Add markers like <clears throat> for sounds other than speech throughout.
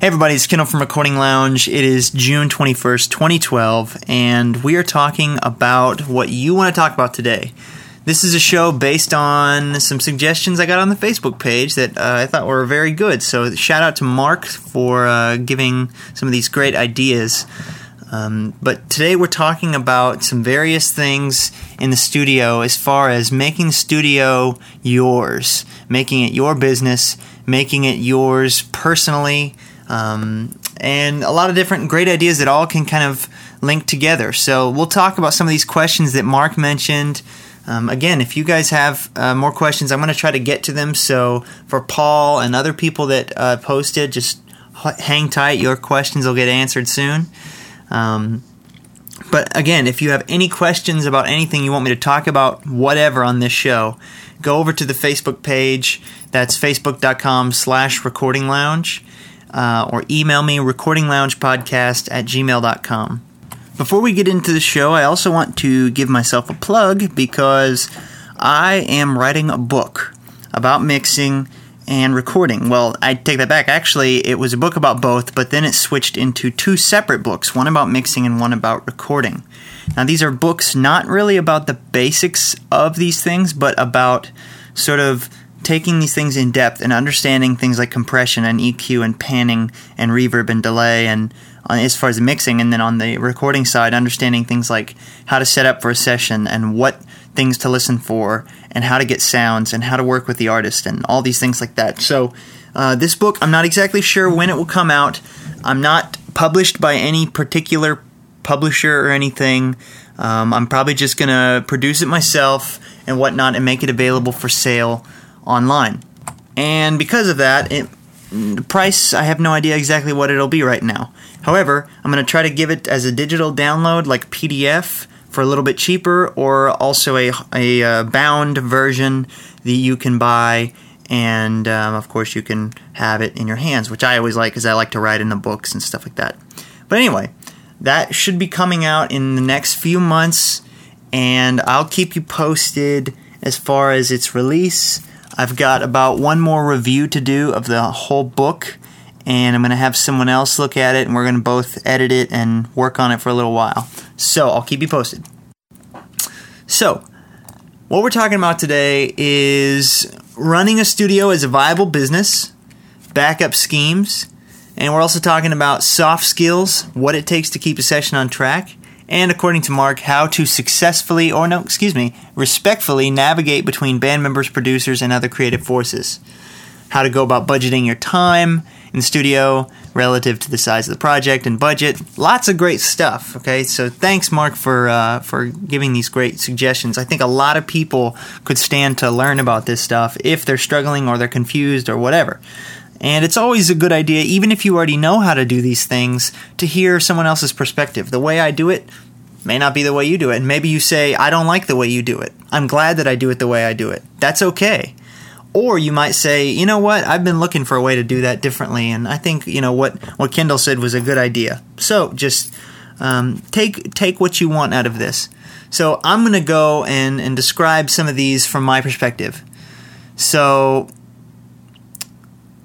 Hey everybody, it's Kendall from Recording Lounge. It is June 21st, 2012, and we are talking about what you want to talk about today. This is a show based on some suggestions I got on the Facebook page that uh, I thought were very good. So, shout out to Mark for uh, giving some of these great ideas. Um, but today we're talking about some various things in the studio as far as making the studio yours, making it your business, making it yours personally um, and a lot of different great ideas that all can kind of link together. So we'll talk about some of these questions that Mark mentioned. Um, again, if you guys have uh, more questions, I'm going to try to get to them. So for Paul and other people that uh, posted, just hang tight. Your questions will get answered soon. Um, but again, if you have any questions about anything you want me to talk about, whatever on this show, go over to the Facebook page. That's facebook.com slash recording lounge uh, or email me recordingloungepodcast at gmail.com. Before we get into the show, I also want to give myself a plug because I am writing a book about mixing and recording. Well, I take that back. Actually, it was a book about both, but then it switched into two separate books one about mixing and one about recording. Now, these are books not really about the basics of these things, but about sort of taking these things in depth and understanding things like compression and EQ and panning and reverb and delay and uh, as far as mixing and then on the recording side understanding things like how to set up for a session and what things to listen for and how to get sounds and how to work with the artist and all these things like that. So uh, this book i'm not exactly sure when it will come out. I'm not published by any particular publisher or anything. Um, i'm probably just going to produce it myself and whatnot and make it available for sale online. And because of that, it, the price, I have no idea exactly what it'll be right now. However, I'm going to try to give it as a digital download, like PDF, for a little bit cheaper, or also a, a uh, bound version that you can buy. And um, of course, you can have it in your hands, which I always like because I like to write in the books and stuff like that. But anyway, that should be coming out in the next few months, and I'll keep you posted as far as its release. I've got about one more review to do of the whole book, and I'm going to have someone else look at it, and we're going to both edit it and work on it for a little while. So I'll keep you posted. So, what we're talking about today is running a studio as a viable business, backup schemes, and we're also talking about soft skills, what it takes to keep a session on track, and according to Mark, how to successfully, or no, excuse me, respectfully navigate between band members, producers, and other creative forces. How to go about budgeting your time in the studio relative to the size of the project and budget. Lots of great stuff. Okay, so thanks, Mark, for uh, for giving these great suggestions. I think a lot of people could stand to learn about this stuff if they're struggling or they're confused or whatever. And it's always a good idea, even if you already know how to do these things, to hear someone else's perspective. The way I do it may not be the way you do it. And maybe you say, I don't like the way you do it. I'm glad that I do it the way I do it. That's okay. Or you might say, you know what, I've been looking for a way to do that differently, and I think you know what what Kendall said was a good idea. So just um, take take what you want out of this. So I'm going to go and and describe some of these from my perspective. So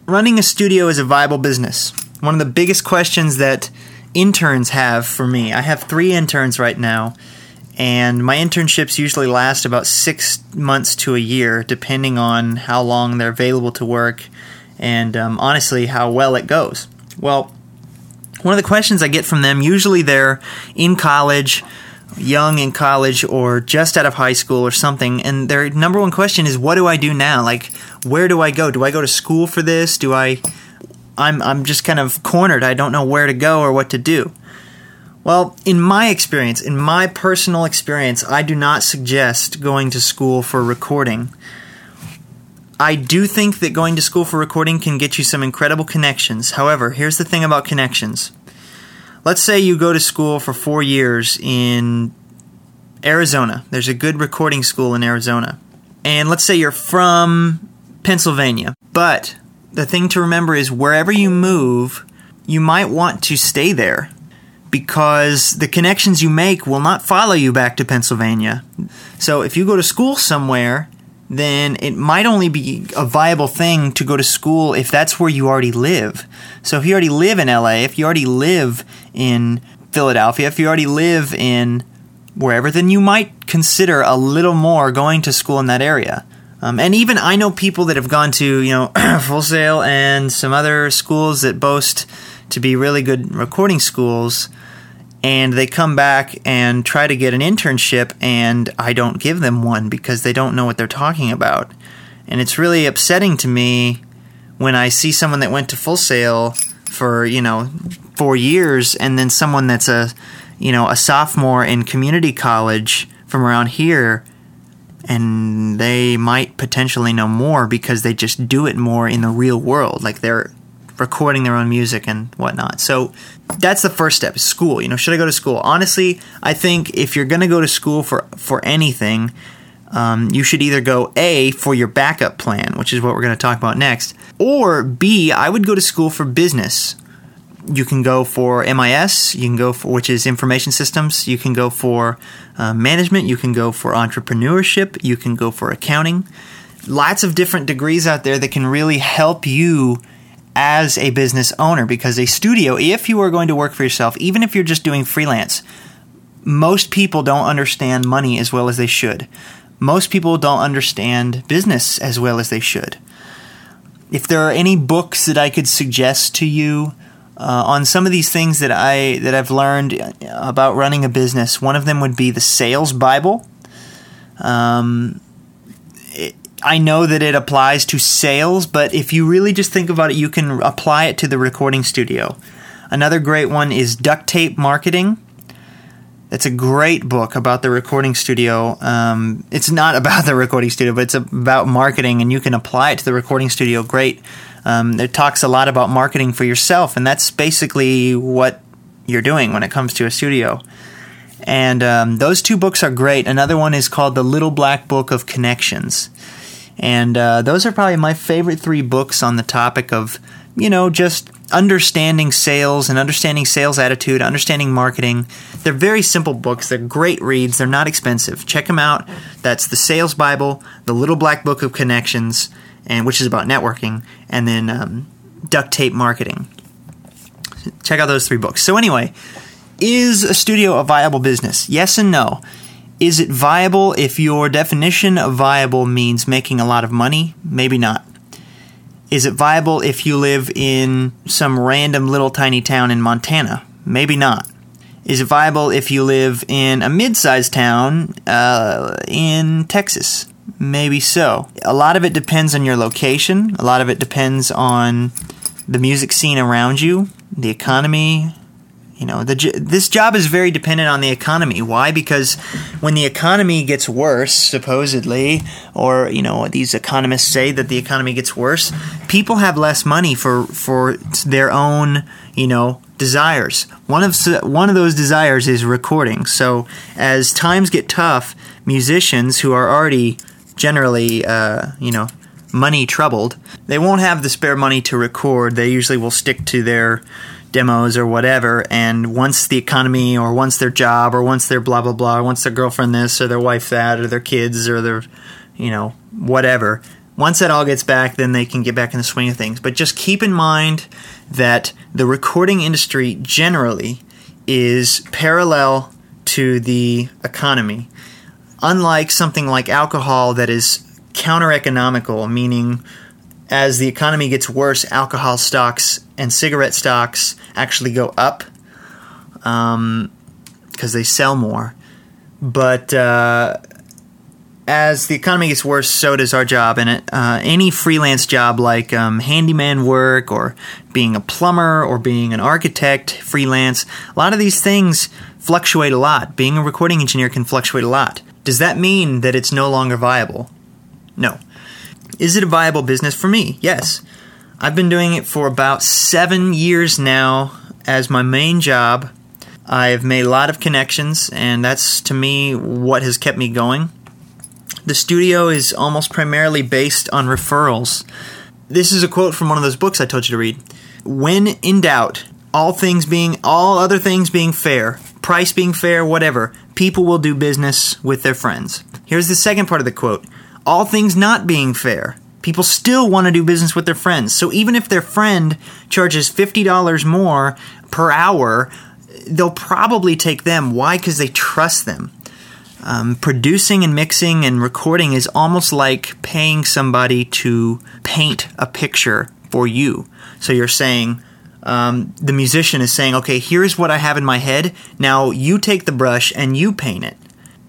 running a studio is a viable business. One of the biggest questions that interns have for me. I have three interns right now, and my internships usually last about six months to a year, depending on how long they're available to work and um, honestly how well it goes. Well, one of the questions I get from them usually they're in college young in college or just out of high school or something and their number one question is what do I do now? Like where do I go? Do I go to school for this? Do I I'm I'm just kind of cornered. I don't know where to go or what to do. Well, in my experience, in my personal experience, I do not suggest going to school for recording. I do think that going to school for recording can get you some incredible connections. However, here's the thing about connections let's say you go to school for four years in Arizona. There's a good recording school in Arizona. And let's say you're from Pennsylvania. But the thing to remember is wherever you move, you might want to stay there because the connections you make will not follow you back to Pennsylvania. So if you go to school somewhere, then it might only be a viable thing to go to school if that's where you already live. So if you already live in LA, if you already live in Philadelphia, if you already live in wherever, then you might consider a little more going to school in that area. Um, and even I know people that have gone to, you know, <clears throat> Full Sail and some other schools that boast to be really good recording schools, and they come back and try to get an internship, and I don't give them one because they don't know what they're talking about. And it's really upsetting to me when I see someone that went to Full Sail for, you know, four years, and then someone that's a you know, a sophomore in community college from around here, and they might potentially know more because they just do it more in the real world. Like they're recording their own music and whatnot. So that's the first step school. You know, should I go to school? Honestly, I think if you're going to go to school for, for anything, um, you should either go A for your backup plan, which is what we're going to talk about next, or B, I would go to school for business you can go for MIS, you can go for which is information systems, you can go for uh, management, you can go for entrepreneurship, you can go for accounting. Lots of different degrees out there that can really help you as a business owner because a studio, if you are going to work for yourself, even if you're just doing freelance, most people don't understand money as well as they should. Most people don't understand business as well as they should. If there are any books that I could suggest to you, uh, on some of these things that I that I've learned about running a business. One of them would be the Sales Bible. Um, I know that it applies to sales, but if you really just think about it, you can apply it to the recording studio. Another great one is Duct Tape Marketing. It's a great book about the recording studio. Um, it's not <laughs> about the recording studio, but it's about marketing, and you can apply it to the recording studio. Great um, it talks a lot about marketing for yourself, and that's basically what you're doing when it comes to a studio. And um, those two books are great. Another one is called The Little Black Book of Connections. And uh, those are probably my favorite three books on the topic of, you know, just understanding sales and understanding sales attitude, understanding marketing. They're very simple books. They're great reads. They're not expensive. Check them out. That's The Sales Bible, The Little Black Book of Connections, and which is about networking, and then um, duct tape marketing. Check out those three books. So anyway, is a studio a viable business? Yes and no. Is it viable if your definition of viable means making a lot of money? Maybe not. Is it viable if you live in some random little tiny town in Montana? Maybe not. Is it viable if you live in a mid sized town uh, in Texas? Maybe so. A lot of it depends on your location. A lot of it depends on the music scene around you, the economy. You know, the, this job is very dependent on the economy. Why? Because when the economy gets worse, supposedly, or you know, these economists say that the economy gets worse, people have less money for for their own, you know, desires. One of one of those desires is recording. So as times get tough, musicians who are already generally, uh, you know, money troubled, they won't have the spare money to record. They usually will stick to their demos or whatever. And once the economy, or once their job, or once their blah blah blah, once their girlfriend this, or their wife that, or their kids, or their, you know, whatever. Once that all gets back, then they can get back in the swing of things. But just keep in mind that the recording industry generally is parallel to the economy unlike something like alcohol that is counter economical, meaning as the economy gets worse, alcohol stocks and cigarette stocks actually go up because um, they sell more. But uh, as the economy gets worse, so does our job in it. Uh, any freelance job like um, handyman work or being a plumber or being an architect freelance, a lot of these things fluctuate a lot. Being a recording engineer can fluctuate a lot. Does that mean that it's no longer viable? No. Is it a viable business for me? Yes. I've been doing it for about seven years now as my main job. I've made a lot of connections, and that's to me what has kept me going. The studio is almost primarily based on referrals. This is a quote from one of those books I told you to read. When in doubt, all things being all other things being fair, price being fair, whatever, people will do business with their friends. Here's the second part of the quote all things not being fair. People still want to do business with their friends. So even if their friend charges $50 more per hour, they'll probably take them. Why? Because they trust them. Um, producing and mixing and recording is almost like paying somebody to paint a picture for you. So you're saying, um, the musician is saying, okay, here's what I have in my head. Now you take the brush and you paint it.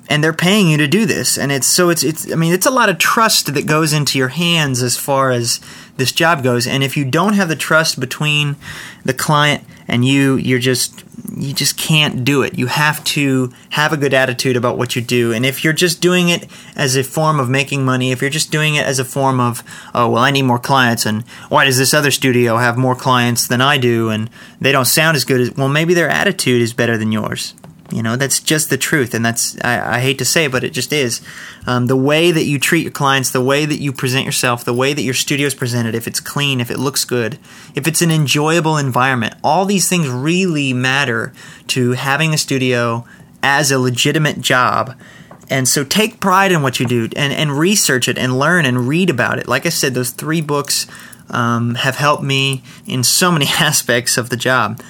And they're paying you to do this. And it's so it's, it's, I mean, it's a lot of trust that goes into your hands as far as this job goes. And if you don't have the trust between the client and you, you're just, you just can't do it. You have to have a good attitude about what you do. And if you're just doing it as a form of making money, if you're just doing it as a form of, oh, well, I need more clients, and why does this other studio have more clients than I do, and they don't sound as good as, well, maybe their attitude is better than yours. You know, that's just the truth, and that's I, I hate to say, it, but it just is. Um, the way that you treat your clients, the way that you present yourself, the way that your studio is presented, if it's clean, if it looks good, if it's an enjoyable environment, all these things really matter to having a studio as a legitimate job. And so take pride in what you do and, and research it and learn and read about it. Like I said, those three books um, have helped me in so many <laughs> aspects of the job.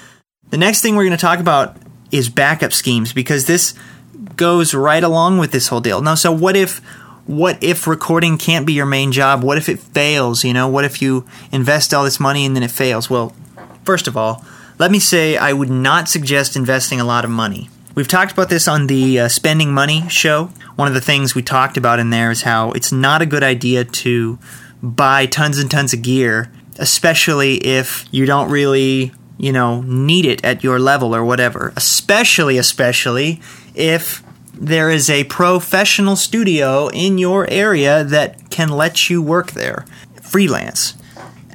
The next thing we're going to talk about is backup schemes because this goes right along with this whole deal. Now, so what if what if recording can't be your main job? What if it fails? You know, what if you invest all this money and then it fails? Well, first of all, let me say I would not suggest investing a lot of money. We've talked about this on the uh, spending money show. One of the things we talked about in there is how it's not a good idea to buy tons and tons of gear, especially if you don't really you know, need it at your level or whatever. Especially, especially if there is a professional studio in your area that can let you work there, freelance.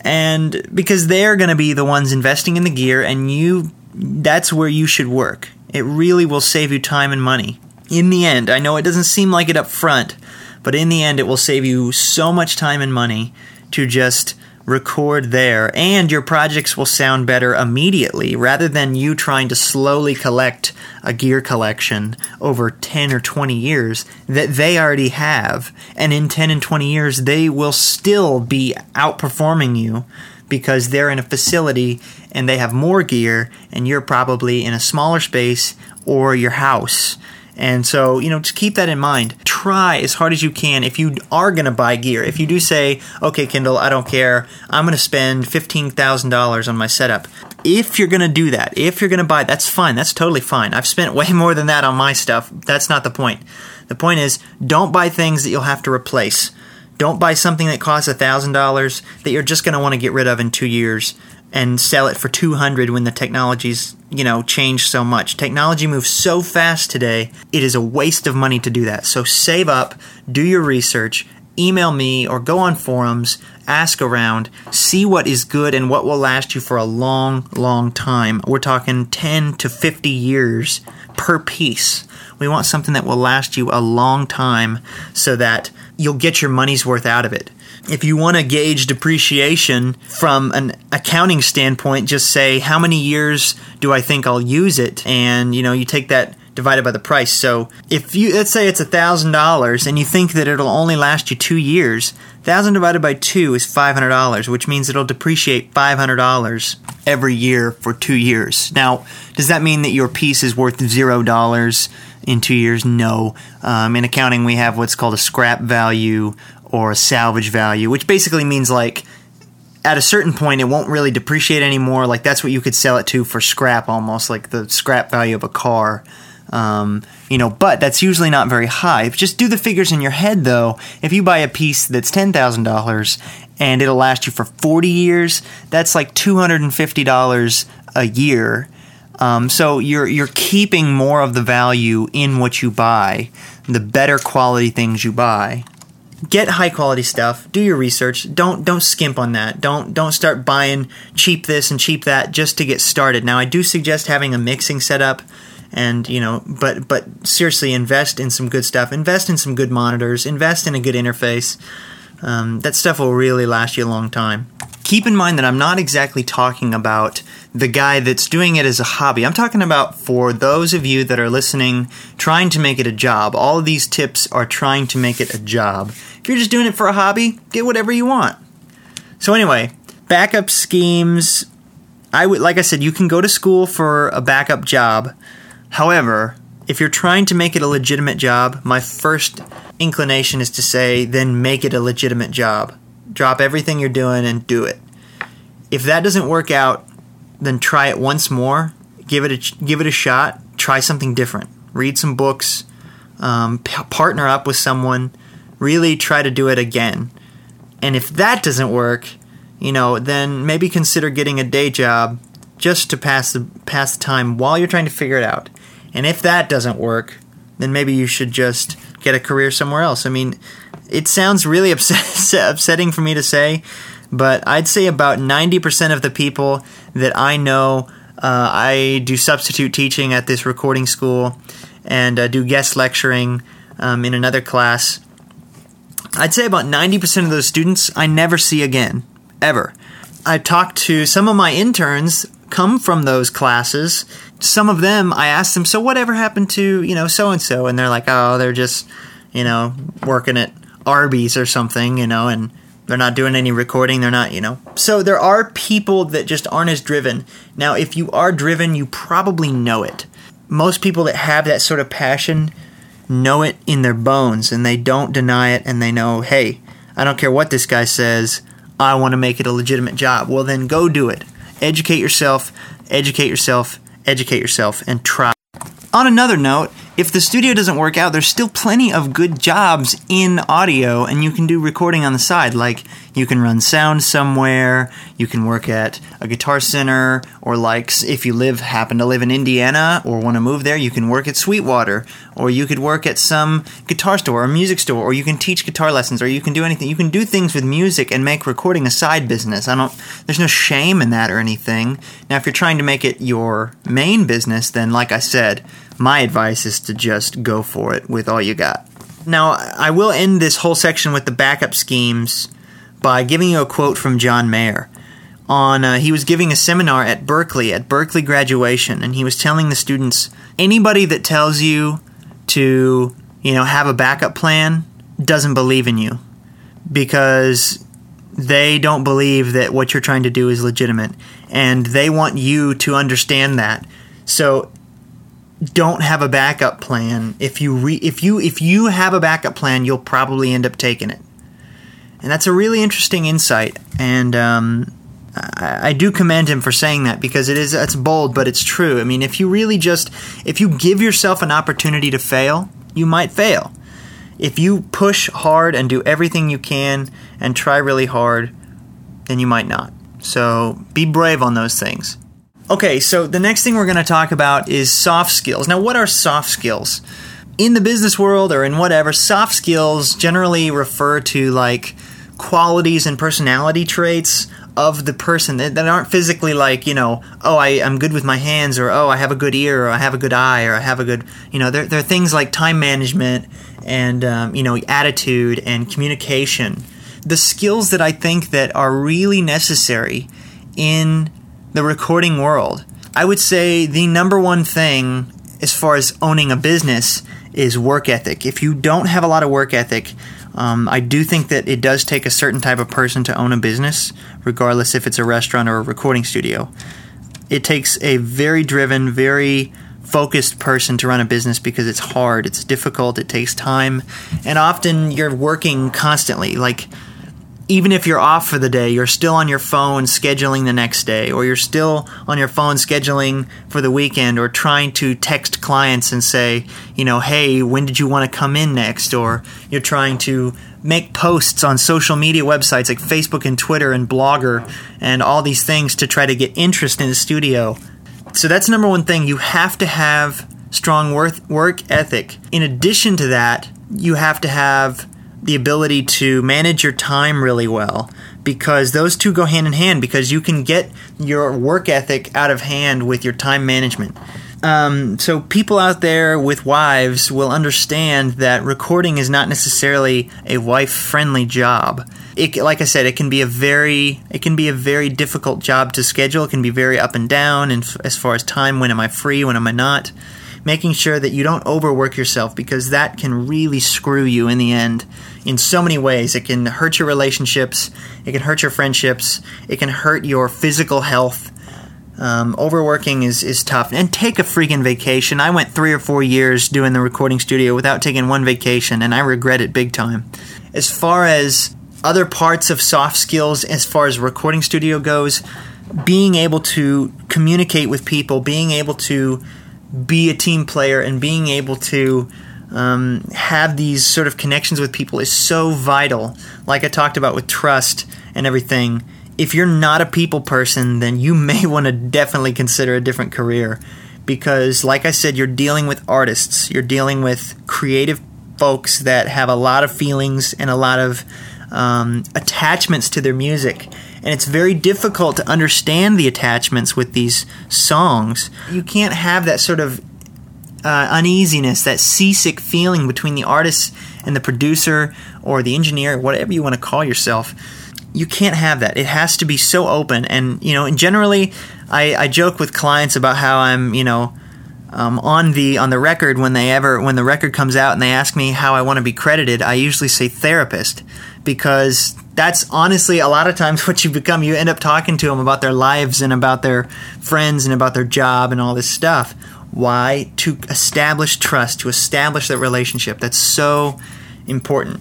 And because they're going to be the ones investing in the gear, and you, that's where you should work. It really will save you time and money. In the end, I know it doesn't seem like it up front, but in the end, it will save you so much time and money to just record there, and your projects will sound better immediately rather than you trying to slowly collect a gear collection over 10 or 20 years that they already have. And in 10 and 20 years, they will still be outperforming you because they're in a facility and they have more gear, and you're probably in a smaller space or your house. And so, you know, just keep that in mind. Try as hard as you can if you are going to buy gear. If you do say, okay, Kendall, I don't care, I'm going to spend $15,000 on my setup. If you're going to do that, if you're going to buy, that's fine. That's totally fine. I've spent way <laughs> more than that on my stuff. That's not the point. The point is, don't buy things that you'll have to replace. Don't buy something that costs $1,000 that you're just going to want to get rid of in two years and sell it for 200 when the technology's you know changed so much. Technology moves so fast today it is a waste of money to do that. So save up do your research email me or go on forums ask around see what is good and what will last you for a long long time. We're talking 10 to 50 years per piece. We want something that will last you a long time so that you'll get your money's worth out of it if you want to gauge depreciation from an accounting standpoint, just say how many years do I think I'll use it, and you know you take that divided by the price. So if you let's say it's a thousand dollars and you think that it'll only last you two years, thousand divided by two is five hundred dollars, which means it'll depreciate five hundred dollars every year for two years. Now, does that mean that your piece is worth zero dollars in two years? No. Um, in accounting, we have what's called a scrap value or a salvage value, which basically means like at a certain point it won't really depreciate anymore. Like that's what you could sell it to for scrap, almost like the scrap value of a car. Um, you know, but that's usually not very high. Just do the figures in your head, though. If you buy a piece that's ten thousand dollars and it'll last you for forty years, that's like two hundred and fifty dollars a year. Um, so you're you're keeping more of the value in what you buy, the better quality things you buy get high quality stuff do your research. Don't don't skimp on that. Don't don't start buying cheap this and cheap that just to get started. Now i do suggest having a mixing setup and you know but but seriously invest in some good stuff. Invest in some good monitors. Invest in a good interface. Um, that stuff will really last you a long time keep in mind that I'm not exactly talking about the guy that's doing it as a hobby. I'm talking about for those of you that are listening, trying to make it a job. All of these tips are trying to make it a job. If you're just doing it for a hobby, get whatever you want. So, anyway, backup schemes. I would, like I said, you can go to school for a backup job. However, if you're trying to make it a legitimate job, my first inclination is to say, then make it a legitimate job. Drop everything you're doing and do it. If that doesn't work out, then try it once more. Give it a give it a shot. Try something different. Read some books. Um, p- partner up with someone. Really try to do it again. And if that doesn't work, you know, then maybe consider getting a day job just to pass the pass the time while you're trying to figure it out. And if that doesn't work, then maybe you should just get a career somewhere else. I mean, it sounds really <laughs> upset, upsetting for me to say, but I'd say about 90% of the people that I know, uh, I do substitute teaching at this recording school and uh, do guest lecturing um, in another class. I'd say about 90% of those students I never see again, ever. I talked to some of my interns come from those classes. Some of them, I asked them, so whatever happened to, you know, so and so? And they're like, oh, they're just, you know, working at Arby's or something, you know, and they're not doing any recording. They're not, you know. So there are people that just aren't as driven. Now, if you are driven, you probably know it. Most people that have that sort of passion know it in their bones and they don't deny it and they know, hey, I don't care what this guy says, I want to make it a legitimate job. Well, then go do it. Educate yourself, educate yourself, educate yourself, and try. On another note, if the studio doesn't work out, there's still plenty of good jobs in audio, and you can do recording on the side. Like you can run sound somewhere, you can work at a guitar center, or like if you live happen to live in Indiana or want to move there, you can work at Sweetwater, or you could work at some guitar store or music store, or you can teach guitar lessons, or you can do anything. You can do things with music and make recording a side business. I don't. There's no shame in that or anything. Now, if you're trying to make it your main business, then like I said my advice is to just go for it with all you got. Now, I will end this whole section with the backup schemes by giving you a quote from John Mayer. On uh, he was giving a seminar at Berklee at Berklee graduation, and he was telling the students anybody that tells you to you know have a backup plan doesn't believe in you because they don't believe that what you're trying to do is legitimate, and they want you to understand that. So don't have a backup plan, if you re- if you if you have a backup plan, you'll probably end up taking it. And that's a really interesting insight, and um, I, I, do commend him for saying that because it is it's bold, but it's true. I mean, if you really just if you give yourself an opportunity to fail, you might fail. If you push hard and do everything you can and try really hard, then you might not. So be brave on those things. Okay, so the next thing we're going to talk about is soft skills. Now, what are soft skills? In the business world or in whatever, soft skills generally refer to like qualities and personality traits of the person that, that aren't physically like, you know, oh, I, I'm good with my hands, or oh, I have a good ear, or I have a good eye, or I have a good, you know, there, there are things like time management and, um, you know, attitude and communication. The skills that I think that are really necessary in the recording world. I would say the number one thing as far as owning a business is work ethic. If you don't have a lot of work ethic, um, I do think that it does take a certain type of person to own a business, regardless if it's a restaurant or a recording studio. It takes a very driven, very focused person to run a business because it's hard, it's difficult, it takes time, and often you're working constantly. Like, even if you're off for the day, you're still on your phone scheduling the next day, or you're still on your phone scheduling for the weekend, or trying to text clients and say, you know, hey, when did you want to come in next? Or you're trying to make posts on social media websites like Facebook and Twitter and Blogger and all these things to try to get interest in the studio. So that's number one thing. You have to have strong work ethic. In addition to that, you have to have the ability to manage your time really well because those two go hand in hand because you can get your work ethic out of hand with your time management. Um, so people out there with wives will understand that recording is not necessarily a wife-friendly job. It, like I said, it can be a very it can be a very difficult job to schedule. It can be very up and down, and as far as time, when am I free, when am I not? Making sure that you don't overwork yourself because that can really screw you in the end in so many ways. It can hurt your relationships, it can hurt your friendships, it can hurt your physical health. Um, overworking is, is tough. And take a freaking vacation. I went three or four years doing the recording studio without taking one vacation, and I regret it big time. As far as other parts of soft skills, as far as recording studio goes, being able to communicate with people, being able to be a team player, and being able to um, have these sort of connections with people is so vital. Like I talked about with trust and everything if you're not a people person, then you <laughs> may want to definitely consider a different career. Because, like I said, you're dealing with artists, you're dealing with creative folks that have a lot of feelings and a lot of um, attachments to their music. And it's very difficult to understand the attachments with these songs. You can't have that sort of uh, uneasiness, that seasick feeling between the artist and the producer or the engineer, whatever you want to call yourself you can't have that. It has to be so open. And you know, and generally, I, I joke with clients about how I'm, you know, um, on the on the record when they ever when the record comes out and they ask me how I want to be credited. I usually say therapist because that's honestly a lot of times <laughs> what you become. You end up talking to them about their lives and about their friends and about their job and all this stuff. Why? To establish trust, to establish that relationship. That's so important.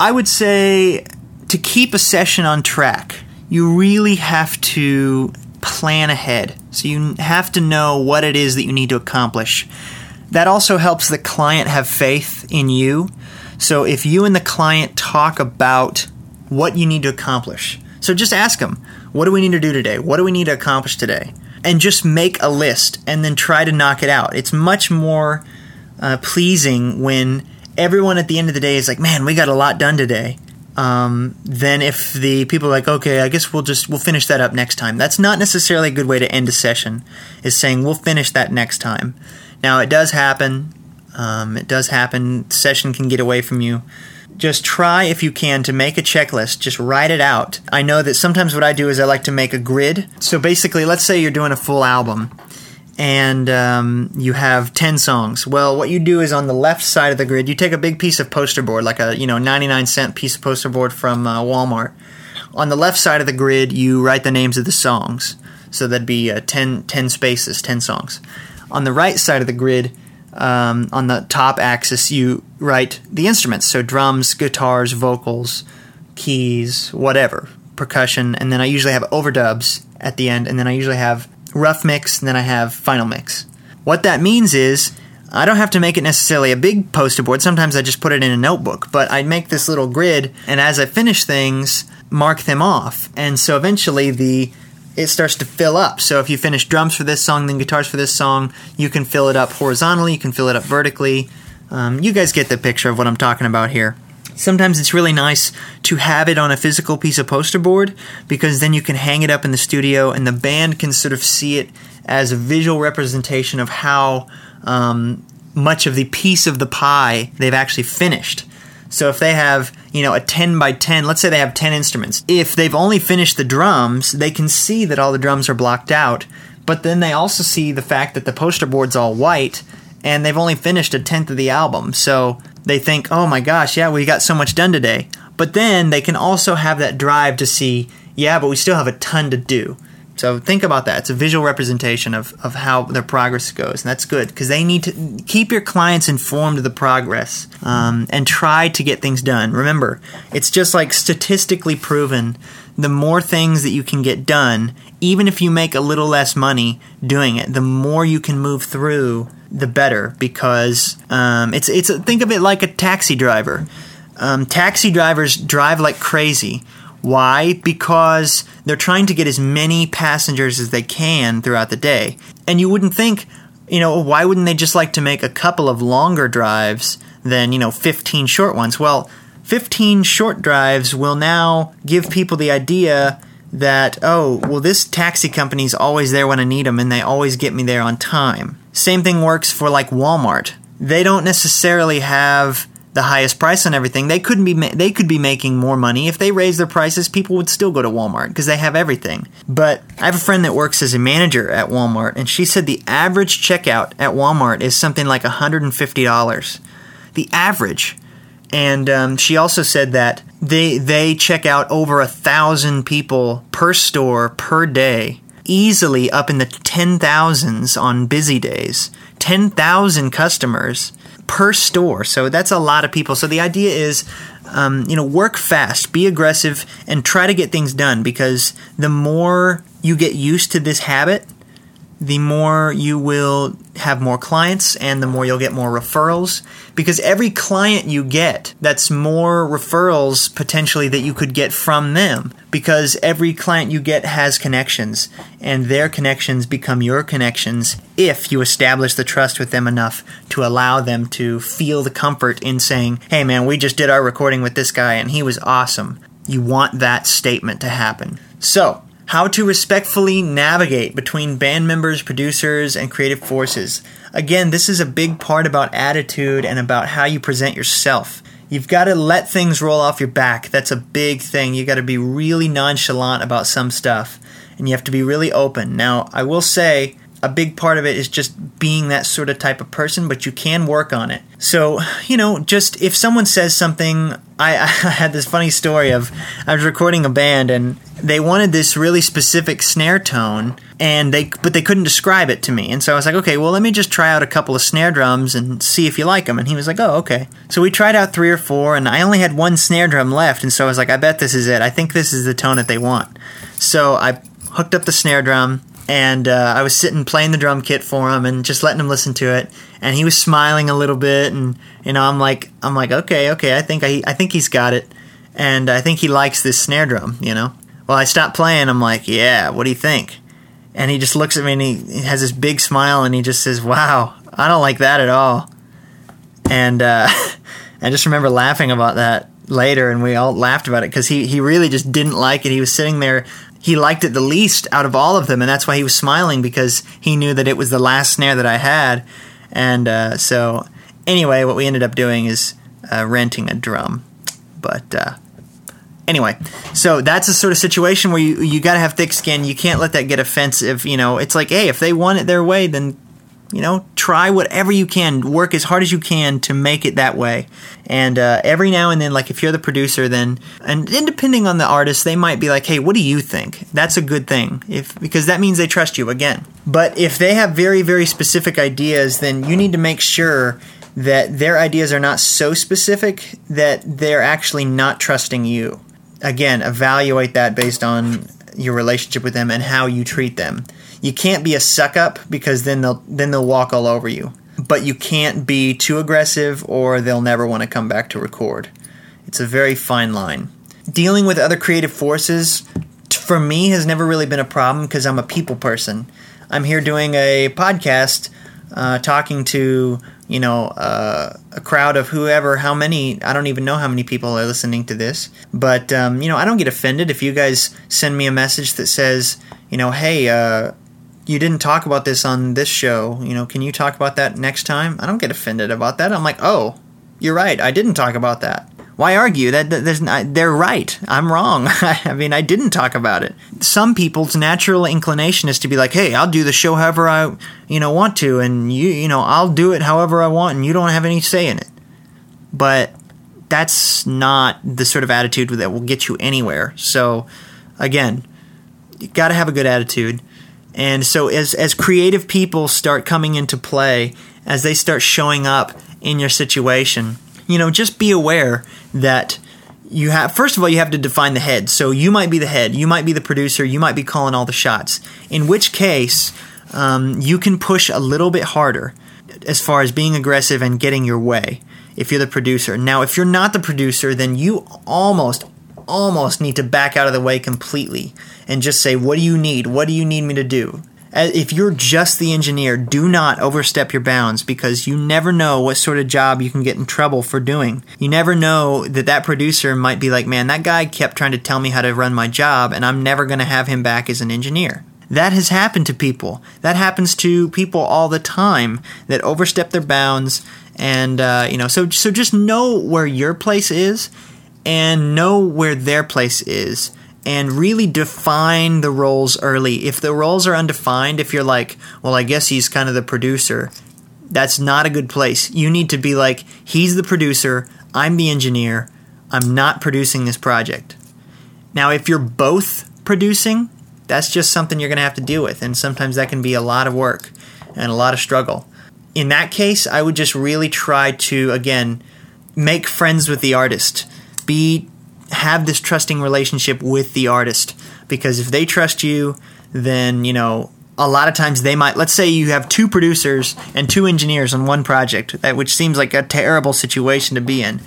I would say to keep a session on track, you really have to plan ahead. So you have to know what it is that you need to accomplish. That also helps the client have faith in you. So if you and the client talk about what you need to accomplish, so just ask them, what do we need to do today? What do we need to accomplish today? And just make a list and then try to knock it out. It's much more uh, pleasing when everyone at the end of the day is like, man, we got a lot done today um, then if the people are like, okay, I guess we'll just we'll finish that up next time. That's not necessarily a good way to end a session. Is saying we'll finish that next time. Now it does happen. Um, it does happen. Session can get away from you. Just try if you can to make a checklist. Just write it out. I know that sometimes what I do is I like to make a grid. So basically, let's say you're doing a full album and um, you have 10 songs. Well, what you do is on the left side of the grid, you take a big piece of poster board, like a you know 99 cent piece of poster board from uh, Walmart. On the left side of the grid, you write the names of the songs. So that'd be uh, 10, 10 spaces, 10 songs. On the right side of the grid, um, on the top axis, you write the instruments. So drums, guitars, vocals, keys, whatever, percussion, and then I usually have overdubs at the end, and then I usually have rough mix, and then I have final mix. What that means is I don't have to make it necessarily a big poster board. Sometimes I just put it in a notebook, but I make this little grid, and as I finish things, mark them off. And so eventually the it starts to fill up. So if you finish drums for this song, then guitars for this song, you can fill it up horizontally, you can fill it up vertically. Um, you guys get the picture of what I'm talking about here. Sometimes it's really nice to have it on a physical piece of poster board because then you can hang it up in the studio and the band can sort of see it as a visual representation of how um, much of the piece of the pie they've actually finished. So if they have, you know, a 10 by 10, let's say they have 10 instruments. If they've only finished the drums, they can see that all the drums are blocked out, but then they also see the fact that the poster board's all white and they've only finished a tenth of the album. So they think, oh my gosh, yeah, we got so much done today. But then they can also have that drive to see, yeah, but we still have a ton to do. So think about that. It's a visual representation of, of how their progress goes, and that's good because they need to keep your clients informed of the progress um, and try to get things done. Remember, it's just like statistically proven the more things that you can get done, even if you make a little less money doing it, the more you can move through the better because um, it's it's think of it like a taxi driver. Um, taxi drivers drive like crazy. Why? Because they're trying to get as many passengers as they can throughout the day. And you wouldn't think, you know, why wouldn't they just like to make a couple of longer drives than, you know, 15 short ones? Well, 15 short drives will now give people the idea that, oh, well, this taxi company's always there when I need them and they always get me there on time. Same thing works for like Walmart. They don't necessarily have the highest price on everything. They couldn't be ma- they could be making more money if they raised their prices. People would still go to Walmart because they have everything. But I have a friend that works as a manager at Walmart, and she said the average checkout at Walmart is something like $150. The average. And um, she also said that they they check out over a thousand people per store per day, easily up in the ten thousands on busy days. Ten thousand customers per store. So that's a lot of people. So the idea is, um, you know, work fast, be aggressive, and try to get things done because the more you get used to this habit, the more you will have more clients and the more you'll get more referrals. Because every client you get, that's more referrals potentially that you could get from them. Because every client you get has connections, and their connections become your connections if you establish the trust with them enough to allow them to feel the comfort in saying, hey man, we just did our recording with this guy and he was awesome. You want that statement to happen. So, how to respectfully navigate between band members, producers, and creative forces. Again, this is a big part about attitude and about how you present yourself. You've got to let things roll off your back. That's a big thing. You got to be really nonchalant about some stuff, and you have to be really open. Now, I will say a big part of it is just being that sort of type of person, but you can work on it. So, you know, just if someone says something, I, <laughs> I, had this funny story of I was recording a band and they wanted this really specific snare tone and they but they couldn't describe it to me. And so I was like, "Okay, well, let me just try out a couple of snare drums and see if you like them." And he was like, "Oh, okay." So we tried out 3 or 4 and I only had one snare drum left, and so I was like, "I bet this is it. I think this is the tone that they want." So I hooked up the snare drum and uh, I was sitting playing the drum kit for him and just letting him listen to it. And he was smiling a little bit, and you know, I'm like, I'm like, okay, okay, I think I, I think he's got it, and I think he likes this snare drum, you know. Well, I stopped playing. I'm like, yeah, what do you think? And he just looks at me and he, has this big smile and he just says, "Wow, I don't like that at all." And uh, <laughs> I just remember laughing about that later, and we all laughed about it because he he really just didn't like it. He was sitting there he liked it the least out of all of them, and that's why he was smiling because he knew that it was the last snare that I had. And uh, so, anyway, what we ended up doing is uh, renting a drum. But uh, anyway, so that's a sort of situation where you you got to have thick skin. You can't let that get offensive. You know, it's like, hey, if they want it their way, then you know, try whatever you can, work as hard as you can to make it that way. And uh, every now and then, like if you're the producer, then and, and depending on the artist, they might be like, "Hey, what do you think?" That's a good thing, if because that means they trust you again. But if they have very very specific ideas, then you need to make sure that their ideas are not so specific that they're actually not trusting you. Again, evaluate that based on your relationship with them and how you treat them. You can't be a suck up because then they'll then they'll walk all over you. But you can't be too aggressive or they'll never want to come back to record. It's a very fine line. Dealing with other creative forces for me has never really been a problem because I'm a people person. I'm here doing a podcast uh, talking to you know uh, a crowd of whoever how many i don't even know how many people are listening to this but um, you know i don't get offended if you guys send me a message that says you know hey uh, you didn't talk about this on this show. You know, can you talk about that next time? I don't get offended about that. I'm like, oh, you're right. I didn't talk about that. Why argue? That, not, they're right. I'm wrong. <laughs> I mean, I didn't talk about it. Some people's natural inclination is to be like, "Hey, I'll do the show however I, you know, want to, and you, you know, I'll do it however I want, and you don't have any say in it." But that's not the sort of attitude that will get you anywhere. So, again, you got to have a good attitude. And so as as creative people start coming into play, as they start showing up in your situation, you know, just be aware that you have first of all you have to define the head. So you might be the head, you might be the producer, you might be calling all the shots. In which case, um, you can push a little bit harder as far as being aggressive and getting your way if you're the producer. Now, if you're not the producer, then you almost almost need to back out of the way completely and just say, What do you need? What do you need me to do? If you're just the engineer, do not overstep your bounds because you never know what sort of job you can get in trouble for doing. You never know that that producer might be like, man, that guy kept trying to tell me how to run my job, and I'm never going to have him back as an engineer. that has happened to people. That happens to people all the time that overstep their bounds. And, uh, you know, so, so just know where your place is and know where their place is and really define the roles early. If the roles are undefined, if you're like, well, I guess he's kind of the producer, that's not a good place. You need to be like, he's the producer, I'm the engineer, I'm not producing this project. Now, if you're both producing, that's just something you're going to have to deal with, and sometimes that can be a lot of work and a lot of struggle. In that case, I would just really try to, again, make friends with the artist. Be have this trusting relationship with the artist. Because if they trust you, then, you know, a lot of times they might let's say you have two producers and two engineers on one project that which seems like a terrible situation to be in.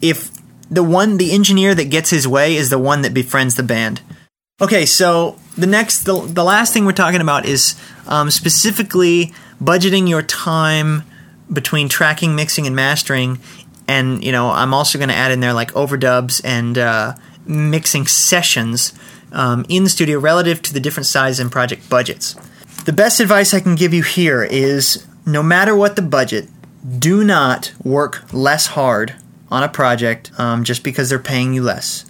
If the one the engineer that gets his way is the one that befriends the band. Okay so the next the, the last thing we're talking about is um, specifically budgeting your time between tracking mixing and mastering and you know i'm also going to add in there like overdubs and uh, mixing sessions um, in the studio relative to the different size and project budgets. The best advice I can give you here is no matter what the budget, do not work less hard on a project um, just because they're paying you less.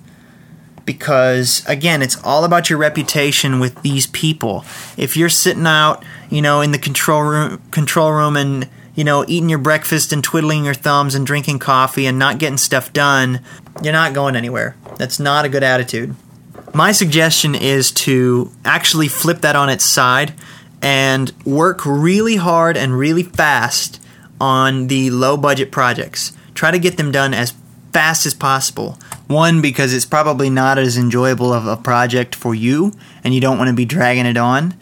Because again, it's all about your reputation with these people. If you're sitting out, you know, in the control room, control room, and you know, eating your breakfast and twiddling your thumbs and drinking coffee and not getting stuff done, you're not going anywhere. That's not a good attitude. My suggestion is to actually flip that on its side and work really hard and really fast on the low budget projects. Try to get them done as fast as possible. One, because it's probably not as enjoyable of a project for you and you don't want to be dragging it on.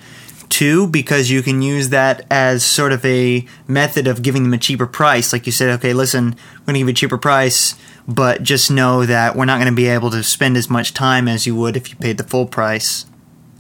Two, because you can use that as sort of a method of giving them a cheaper price. Like you said, okay, listen, we're going to give you a cheaper price but just know that we're not going to be able to spend as much time as you would if you paid the full price.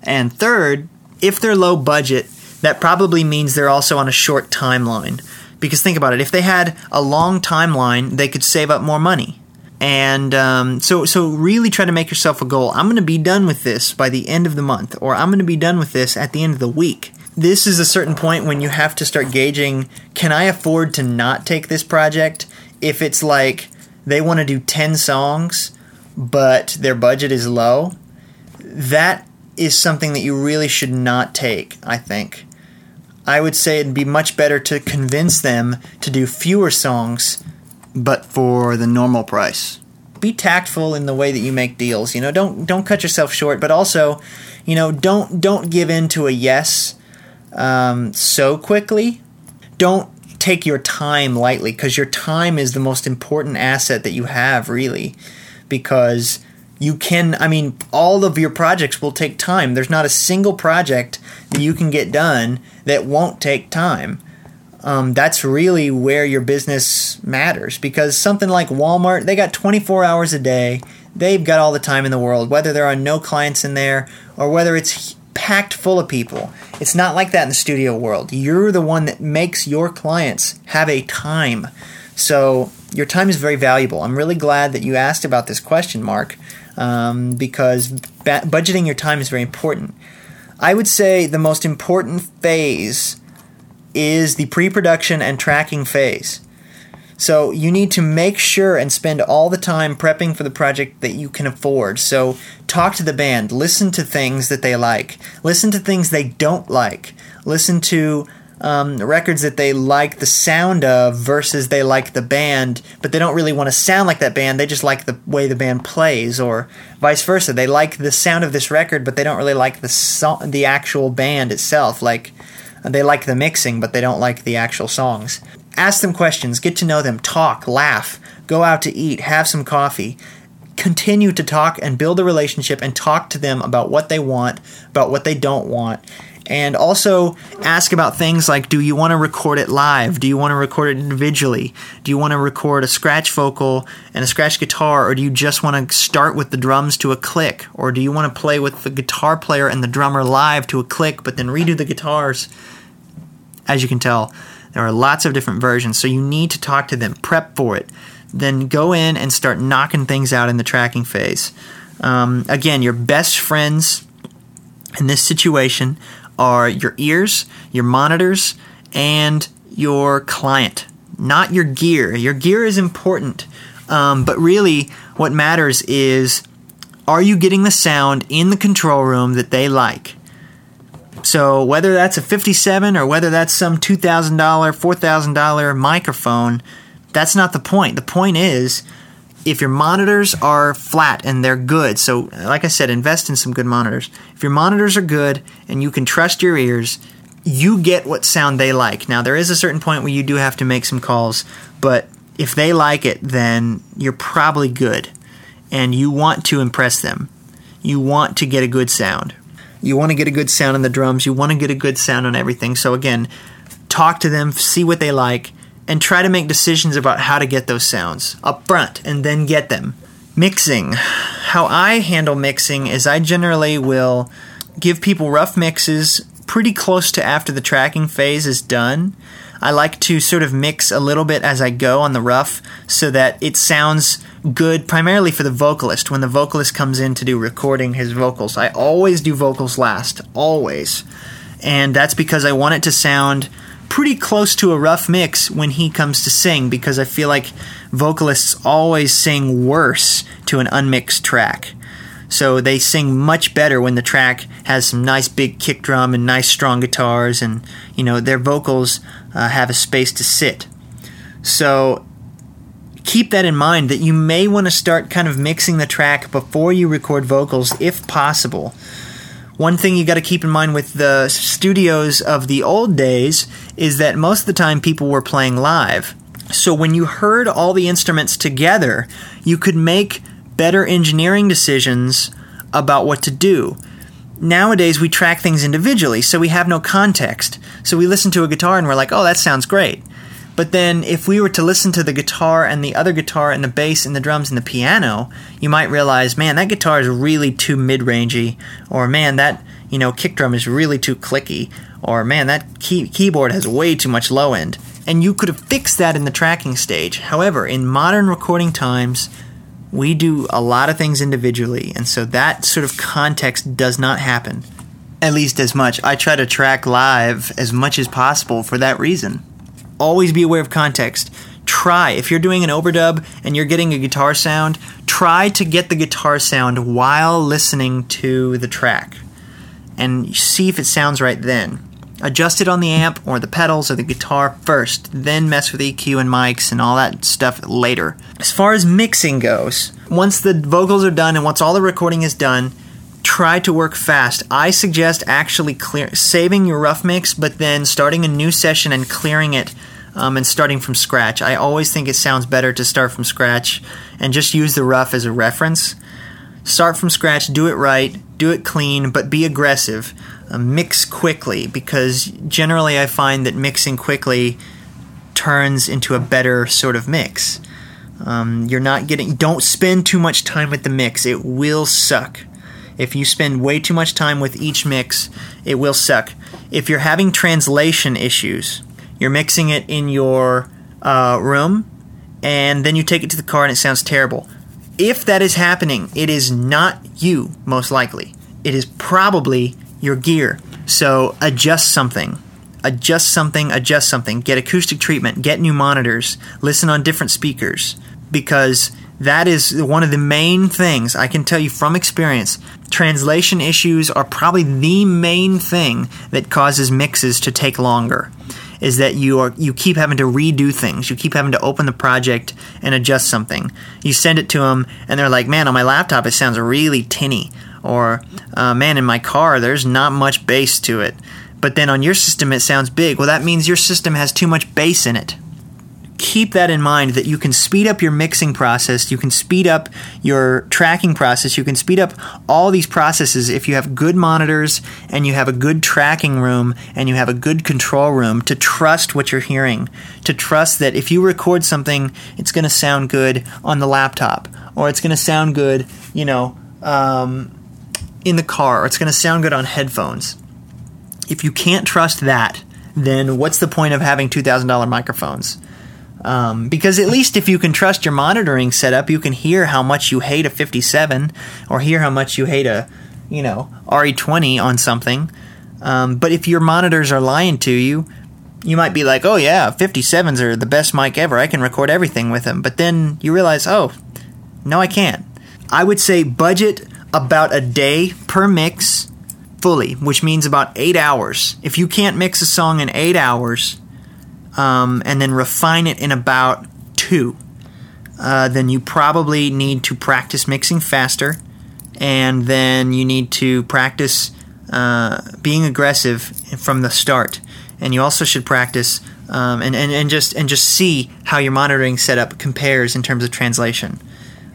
And third, if they're low budget, that probably means they're also on a short timeline. Because think about it, if they had a long timeline, they could save up more money. And um, so, so really try to make yourself a goal. I'm going to be done with this by the end of the month, or I'm going to be done with this at the end of the week. This is a certain point when you have to start gauging can I afford to not take this project? If it's like, they want to do 10 songs, but their budget is low, that is something that you really should not take, I think. I would say it'd be much better to convince them to do fewer songs, but for the normal price. Be tactful in the way that you make deals. You know, don't don't cut yourself short, but also, you know, don't don't give in to a yes um, so quickly. Don't take your time lightly because your time is the most important asset that you have, really. Because you can, I mean, all of your projects will take time. There's not a single project that you can get done that won't take time. Um, that's really where your business matters because something like Walmart, they got 24 hours a day. They've got all the time in the world, whether there are no clients in there or whether it's packed full of people. It's not like that in the studio world. You're the one that makes your clients have a time. So your time is very valuable. I'm really glad that you asked about this question, Mark, um, because ba- budgeting your time is very important. I would say the most important phase is the pre production and tracking phase. So you need to make sure and spend all the time prepping for the project that you can afford. So talk to the band, listen to things that they like, listen to things they don't like, listen to um, records that they like the sound of versus they like the band, but they don't really want to sound like that band. They just like the way the band plays, or vice versa. They like the sound of this record, but they don't really like the so- the actual band itself. Like they like the mixing, but they don't like the actual songs. Ask them questions, get to know them, talk, laugh, go out to eat, have some coffee. Continue to talk and build a relationship and talk to them about what they want, about what they don't want. And also ask about things like do you want to record it live? Do you want to record it individually? Do you want to record a scratch vocal and a scratch guitar? Or do you just want to start with the drums to a click? Or do you want to play with the guitar player and the drummer live to a click but then redo the guitars? As you can tell, there are lots of different versions, so you need to talk to them, prep for it, then go in and start knocking things out in the tracking phase. Um, again, your best friends in this situation are your ears, your monitors, and your client, not your gear. Your gear is important, um, but really what matters is are you getting the sound in the control room that they like? So whether that's a 57 or whether that's some $2,000, $4,000 microphone, that's not the point. The point is if your monitors are flat and they're good, so like I said, invest in some good monitors. If your monitors are good and you can trust your ears, you get what sound they like. Now, there is a certain point where you do have to make some calls, but if they like it, then you're probably good and you want to impress them. You want to get a good sound. You want to get a good sound on the drums. You want to get a good sound on everything. So, again, talk to them, see what they like, and try to make decisions about how to get those sounds up front and then get them. Mixing. How I handle mixing is I generally will give people rough mixes pretty close to after the tracking phase is done. I like to sort of mix a little bit as I go on the rough so that it sounds good primarily for the vocalist when the vocalist comes in to do recording his vocals. I always do vocals last, always. And that's because I want it to sound pretty close to a rough mix when he comes to sing because I feel like vocalists always sing worse to an unmixed track. So they sing much better when the track has some nice big kick drum and nice strong guitars, and you know their vocals uh, have a space to sit. So keep that in mind that you may want to start kind of mixing the track before you record vocals if possible. One thing you got to keep in mind with the studios of the old days is that most of the time people were playing live. So when you heard all the instruments together, you could make better engineering decisions about what to do. Nowadays, we track things individually, so we have no context. So we listen to a guitar and we're like, oh, that sounds great. But then, if we were to listen to the guitar and the other guitar and the bass and the drums and the piano, you might realize, man, that guitar is really too mid-rangey, or man, that you know kick drum is really too clicky, or man, that key- keyboard has way too much low end. And you could have fixed that in the tracking stage. However, in modern recording times, we do a lot of things individually, and so that sort of context does not happen. At least as much. I try to track live as much as possible for that reason always be aware of context. Try, if you're doing an overdub and you're getting a guitar sound, try to get the guitar sound while listening to the track and see if it sounds right then. Adjust it on the amp or the pedals or the guitar first, then mess with EQ and mics and all that stuff later. As far as mixing goes, once the vocals are done and once all the recording is done, try to work fast. I suggest actually clear saving your rough mix, but then starting a new session and clearing it um, and starting from scratch. I always think it sounds better to start from scratch and just use the rough as a reference. Start from scratch, do it right, do it clean, but be aggressive. Uh, mix quickly because generally I find that mixing quickly turns into a better sort of mix. Um, you're not getting. Don't spend too much time with the mix. It will suck. If you spend way too much time with each mix, it will suck. If you're having translation issues, you're mixing it in your uh, room, and then you take it to the car and it sounds terrible. If that is happening, it is not you, most likely. It is probably your gear. So adjust something. Adjust something, adjust something. Get acoustic treatment, get new monitors, listen on different speakers. Because that is one of the main things I can tell you from experience. Translation issues are probably the main thing that causes mixes to take longer is that you are you keep having to redo things. You keep having to open the project and adjust something. You send it to them, and they're like, "Man, on my laptop it sounds really tinny," or uh, "Man, in my car there's not much bass to it." But then on your system it sounds big. Well, that means your system has too much bass in it keep that in mind that you can speed up your mixing process, you can speed up your tracking process, you can speed up all these processes if you have good monitors and you have a good tracking room and you have a good control room to trust what you're hearing, to trust that if you record something, it's going to sound good on the laptop or it's going to sound good, you know, um, in the car or it's going to sound good on headphones. If you can't trust that, then what's the point of having $2,000 microphones? Um, because at least if you can trust your monitoring setup, you can hear how much you hate a 57 or hear how much you hate a, you know, RE20 on something. Um, but if your monitors are lying to you, you might be like, oh yeah, 57s are the best mic ever. I can record everything with them. But then you realize, oh, no, I can't. I would say budget about a day per mix fully, which means about eight hours. If you can't mix a song in eight hours um, and then refine it in about two, uh, then you probably need to practice mixing faster and then you need to practice uh, being aggressive from the start and you also should practice um, and, and, and just and just see how your monitoring setup compares in terms of translation.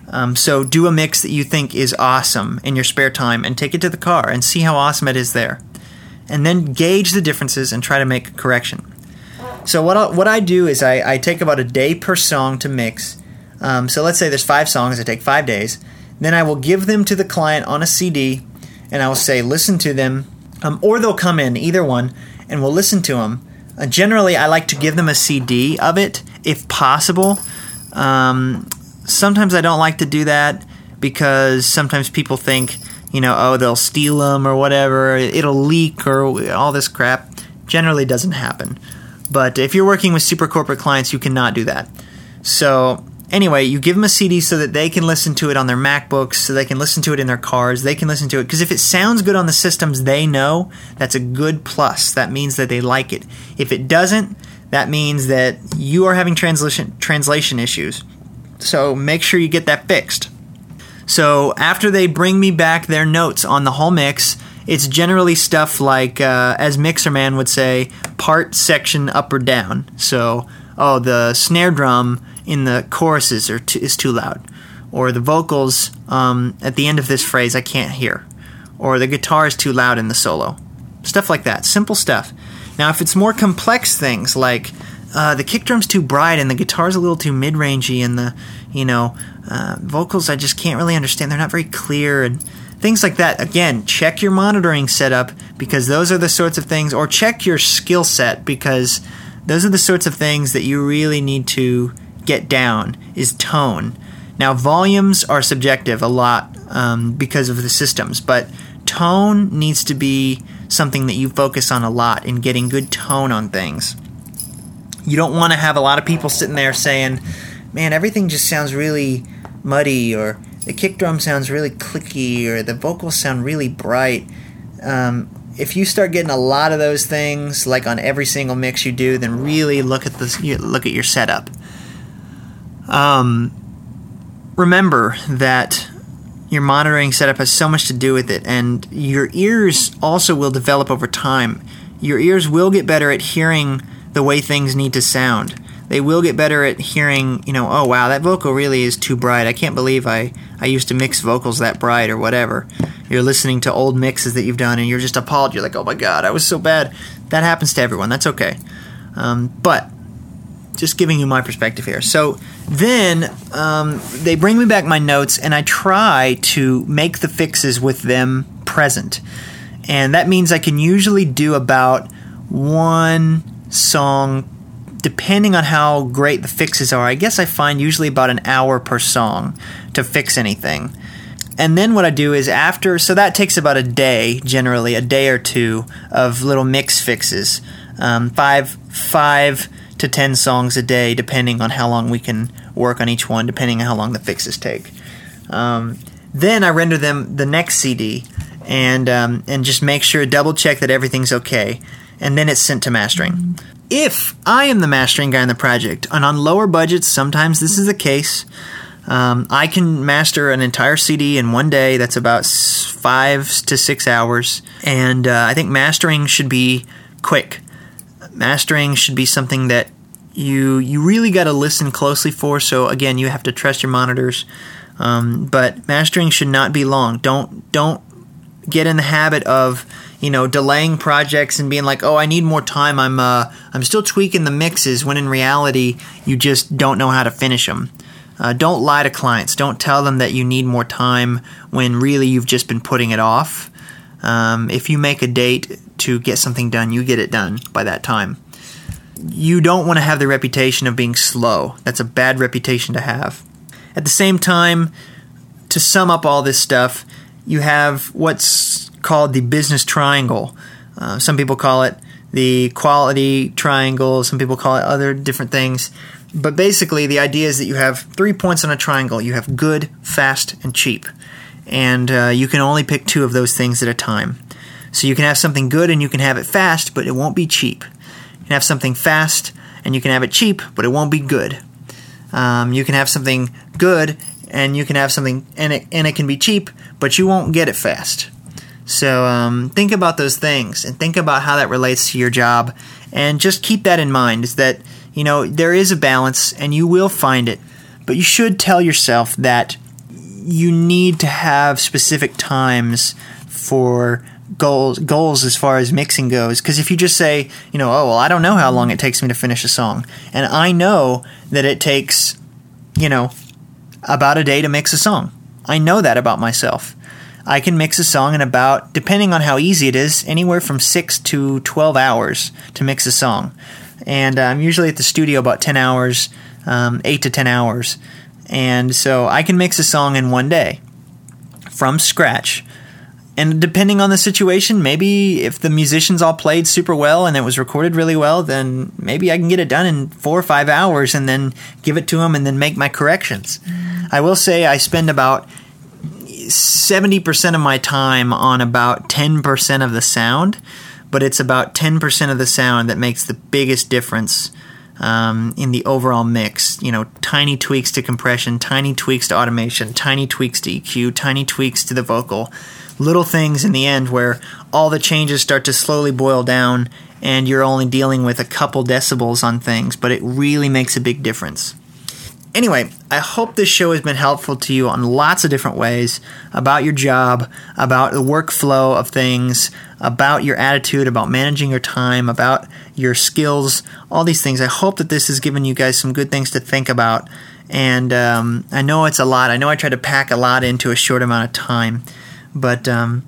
Um, so do a mix that you think is awesome in your spare time and take it to the car and see how awesome it is there, and then gauge the differences and try to make a correction. So what I, what I do is I, I take about a day per song to mix. Um, so let's say there's five songs. I take five days. Then I will give them to the client on a CD, and I will say, listen to them, um, or they'll come in either one and we'll listen to them. Uh, generally, I like to give them a CD of it if possible. Um, sometimes I don't like to do that because sometimes people think, you know, oh, they'll steal them or whatever, it'll leak or all this crap. Generally, doesn't happen. But if you're working with super corporate clients, you cannot do that. So anyway, you give them a CD so that they can listen to it on their MacBooks, so they can listen to it in their cars, they can listen to it. Because if it sounds good on the systems they know, that's a good plus. That means that they like it. If it doesn't, that means that you are having translation translation issues. So make sure you get that fixed. So after they bring me back their notes on the whole mix, it's generally stuff like, uh, as Mixerman would say, part, section, up or down. So, oh, the snare drum in the choruses are is too loud, or the vocals um, at the end of this phrase I can't hear, or the guitar is too loud in the solo. Stuff like that. Simple stuff. Now, if it's more complex things like uh, the kick drum's too bright and the guitar's a little too mid-rangey and the you know uh, vocals I just can't really understand. They're not very clear and things like that. Again, check your monitoring setup because those are the sorts of things, or check your skill set because those are the sorts of things that you really need to get down is tone. Now, volumes are subjective a lot um, because of the systems, but tone needs to be something that you focus on a lot in getting good tone on things. You don't want to have a lot of people sitting there saying, man, everything just sounds really muddy, or the kick drum sounds really clicky, or the vocals sound really bright. Um, if you start getting a lot of those things, like on every single mix you do, then really look at this. Look at your setup. Um, remember that your monitoring setup has so much to do with it, and your ears also will develop over time. Your ears will get better at hearing the way things need to sound. They will get better at hearing, you know, oh wow, that vocal really is too bright. I can't believe I, I used to mix vocals that bright or whatever. You're listening to old mixes that you've done and you're just appalled. You're like, oh my god, I was so bad. That happens to everyone. That's okay. Um, but just giving you my perspective here. So then um, they bring me back my notes, and I try to make the fixes with them present. And that means I can usually do about one song, depending on how great the fixes are. I guess I find usually about an hour per song to fix anything. And then what I do is after, so that takes about a day, generally a day or two of little mix fixes. Um, five, five to 10 songs a day, depending on how long we can work on each one, depending on how long the fixes take. Um, then I render them the next CD and, um, and just make sure, double check that everything's okay, and then it's sent to mastering. If I am the mastering guy in the project, and on lower budgets, sometimes this is the case. Um, I can master an entire CD in one day. That's about five to six hours. And uh, I think mastering should be quick mastering should be something that you you really got to listen closely for. So again, you have to trust your monitors. Um, but mastering should not be long. Don't don't get in the habit of you know delaying projects and being like, oh, I need more time. I'm uh, I'm still tweaking the mixes. When in reality, you just don't know how to finish them. Uh, don't lie to clients. Don't tell them that you need more time when really you've just been putting it off. Um, if you make a date to get something done, you get it done by that time. You don't want to have the reputation of being slow. That's a bad reputation to have. At the same time, to sum up all this stuff, you have what's called the business triangle. Uh, some people call it the quality triangle, some people call it other different things. But basically, the idea is that you have three points on a triangle you have good, fast, and cheap. And uh, you can only pick two of those things at a time. So you can have something good and you can have it fast, but it won't be cheap. You can have something fast and you can have it cheap, but it won't be good. Um, you can have something good and you can have something and it, and it can be cheap, but you won't get it fast. So um, think about those things and think about how that relates to your job, and just keep that in mind. Is that you know there is a balance and you will find it, but you should tell yourself that you need to have specific times for goals goals as far as mixing goes. Because if you just say you know oh well I don't know how long it takes me to finish a song. And I know that it takes you know about a day to mix a song. I know that about myself I can mix a song in about depending on how easy it is anywhere from 6 to 12 hours to mix a song and I'm usually at the studio about 10 hours um, 8 to 10 hours and so I can mix a song in one day from scratch and depending on the situation, maybe if the musicians all played super well and it was recorded really well, then maybe I can get it done in four or five hours and then give it to them and then make my corrections. Mm. I will say I spend about 70% of my time on about 10% of the sound, but it's about 10% of the sound that makes the biggest difference um, in the overall mix. You know, tiny tweaks to compression, tiny tweaks to automation, tiny tweaks to EQ, tiny tweaks to the vocal little things in the end where all the changes start to slowly boil down and you're only dealing with a couple decibels on things, but it really makes a big difference. Anyway, I hope this show has been helpful to you on lots of different ways about your job, about the workflow of things, about your attitude, about managing your time, about your skills, all these things. I hope that this has given you guys some good things to think about. And um, I know it's a lot. I know I tried to pack a lot into a short amount of time. But um,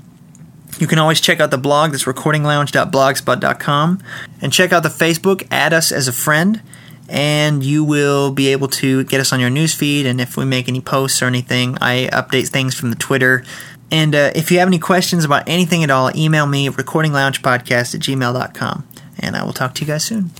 you can always check out the blog that's recordinglounge.blogspot.com and check out the Facebook, add us as a friend, and you will be able to get us on your newsfeed. And if we make any posts or anything, I update things from the Twitter. And uh, if you have any questions about anything at all, email me recordingloungepodcast at gmail.com. And I will talk to you guys soon.